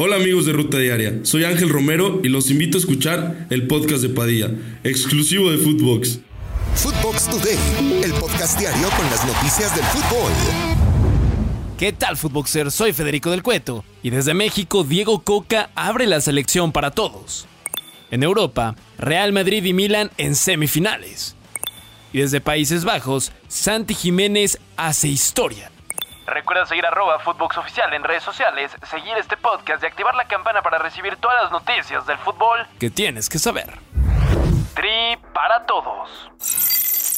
Hola amigos de Ruta Diaria, soy Ángel Romero y los invito a escuchar el podcast de Padilla, exclusivo de Footbox. Footbox Today, el podcast diario con las noticias del fútbol. ¿Qué tal, Footboxer? Soy Federico del Cueto y desde México Diego Coca abre la selección para todos. En Europa, Real Madrid y Milan en semifinales. Y desde Países Bajos, Santi Jiménez hace historia. Recuerda seguir arroba Footbox Oficial en redes sociales, seguir este podcast y activar la campana para recibir todas las noticias del fútbol que tienes que saber. Tri para todos.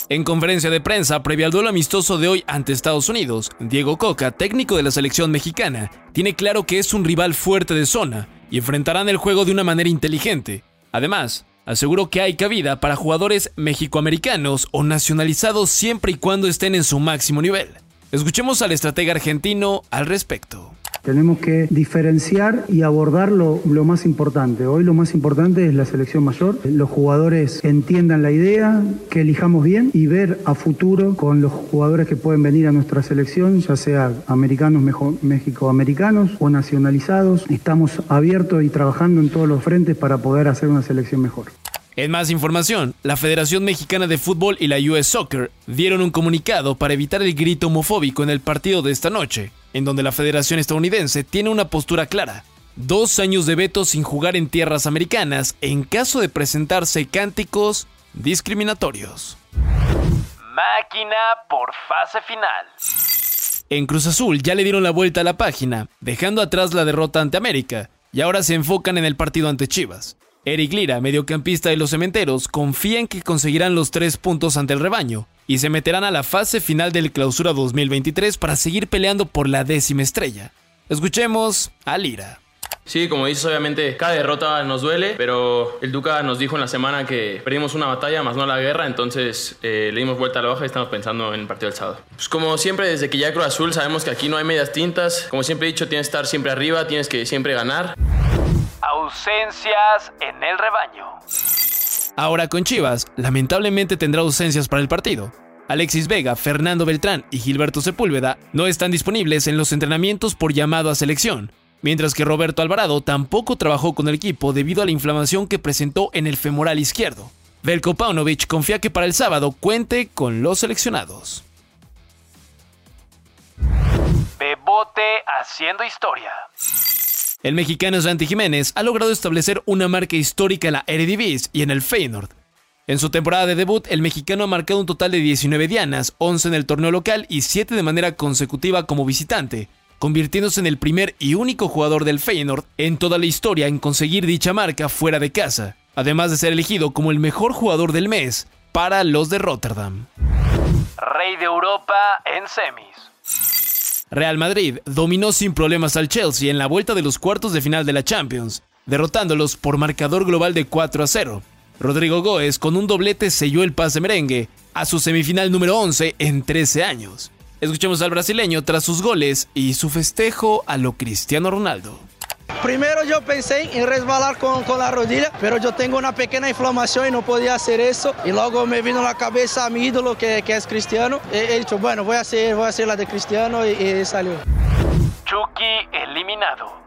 En conferencia de prensa previa al duelo amistoso de hoy ante Estados Unidos, Diego Coca, técnico de la selección mexicana, tiene claro que es un rival fuerte de zona y enfrentarán el juego de una manera inteligente. Además, aseguró que hay cabida para jugadores mexicoamericanos o nacionalizados siempre y cuando estén en su máximo nivel. Escuchemos al estratega argentino al respecto. Tenemos que diferenciar y abordar lo, más importante. Hoy lo más importante es la selección mayor. Los jugadores entiendan la idea, que elijamos bien y ver a futuro con los jugadores que pueden venir a nuestra selección, ya sea americanos, mexicoamericanos o nacionalizados. Estamos abiertos y trabajando en todos los frentes para poder hacer una selección mejor. En más información, la Federación Mexicana de Fútbol y la US Soccer dieron un comunicado para evitar el grito homofóbico en el partido de esta noche, en donde la Federación estadounidense tiene una postura clara. Dos años de veto sin jugar en tierras americanas en caso de presentarse cánticos discriminatorios. Máquina por fase final. En Cruz Azul ya le dieron la vuelta a la página, dejando atrás la derrota ante América, y ahora se enfocan en el partido ante Chivas. Eric Lira, mediocampista de los Cementeros, confía en que conseguirán los tres puntos ante el rebaño y se meterán a la fase final del Clausura 2023 para seguir peleando por la décima estrella. Escuchemos a Lira. Sí, como dices, obviamente cada derrota nos duele, pero el Duca nos dijo en la semana que perdimos una batalla, más no la guerra, entonces eh, le dimos vuelta a la hoja y estamos pensando en el partido del sábado. Pues como siempre, desde que ya Cruz Azul sabemos que aquí no hay medias tintas, como siempre he dicho, tienes que estar siempre arriba, tienes que siempre ganar. Ausencias en el rebaño. Ahora con Chivas, lamentablemente tendrá ausencias para el partido. Alexis Vega, Fernando Beltrán y Gilberto Sepúlveda no están disponibles en los entrenamientos por llamado a selección, mientras que Roberto Alvarado tampoco trabajó con el equipo debido a la inflamación que presentó en el femoral izquierdo. Velko Paunovic confía que para el sábado cuente con los seleccionados. Bebote haciendo historia. El mexicano Santi Jiménez ha logrado establecer una marca histórica en la Eredivisie y en el Feyenoord. En su temporada de debut, el mexicano ha marcado un total de 19 dianas, 11 en el torneo local y 7 de manera consecutiva como visitante, convirtiéndose en el primer y único jugador del Feyenoord en toda la historia en conseguir dicha marca fuera de casa, además de ser elegido como el mejor jugador del mes para los de Rotterdam. Rey de Europa en semis. Real Madrid dominó sin problemas al Chelsea en la vuelta de los cuartos de final de la Champions, derrotándolos por marcador global de 4 a 0. Rodrigo Goes con un doblete selló el pase merengue a su semifinal número 11 en 13 años. Escuchemos al brasileño tras sus goles y su festejo a lo Cristiano Ronaldo. Primero yo pensé en resbalar con, con, la rodilla, pero yo tengo una pequeña inflamación y no podía hacer eso. Y luego me vino a la cabeza a mi ídolo, que, que es Cristiano. Y he dicho, bueno, voy a hacer, voy a hacer la de Cristiano y, y salió. Chucky eliminado.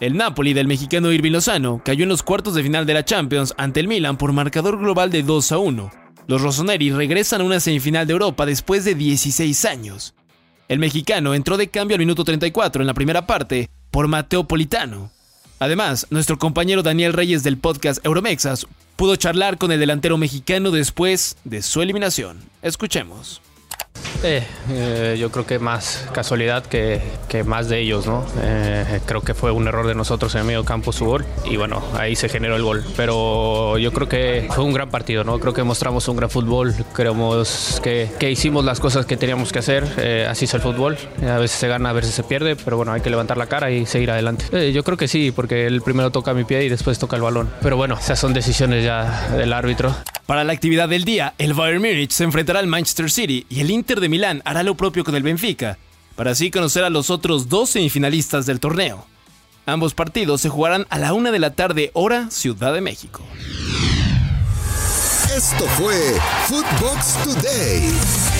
El Napoli del mexicano Irving Lozano cayó en los cuartos de final de la Champions ante el Milan por marcador global de 2 a 1. Los rossoneri regresan a una semifinal de Europa después de 16 años. El mexicano entró de cambio al minuto 34 en la primera parte por Mateo Politano. Además, nuestro compañero Daniel Reyes del podcast Euromexas pudo charlar con el delantero mexicano después de su eliminación. Escuchemos. Eh, yo creo que más casualidad que, que más de ellos, ¿no? Eh, creo que fue un error de nosotros en el medio campo su gol y bueno, ahí se generó el gol. Pero yo creo que fue un gran partido, ¿no? Creo que mostramos un gran fútbol, creemos que, que hicimos las cosas que teníamos que hacer, eh, así es el fútbol, a veces se gana, a veces se pierde, pero bueno, hay que levantar la cara y seguir adelante. Eh, yo creo que sí, porque el primero toca mi pie y después toca el balón. Pero bueno, esas son decisiones ya del árbitro. Para la actividad del día, el Bayern Múnich se enfrentará al Manchester City y el Inter Milán hará lo propio con el Benfica, para así conocer a los otros dos semifinalistas del torneo. Ambos partidos se jugarán a la una de la tarde, hora Ciudad de México. Esto fue Today.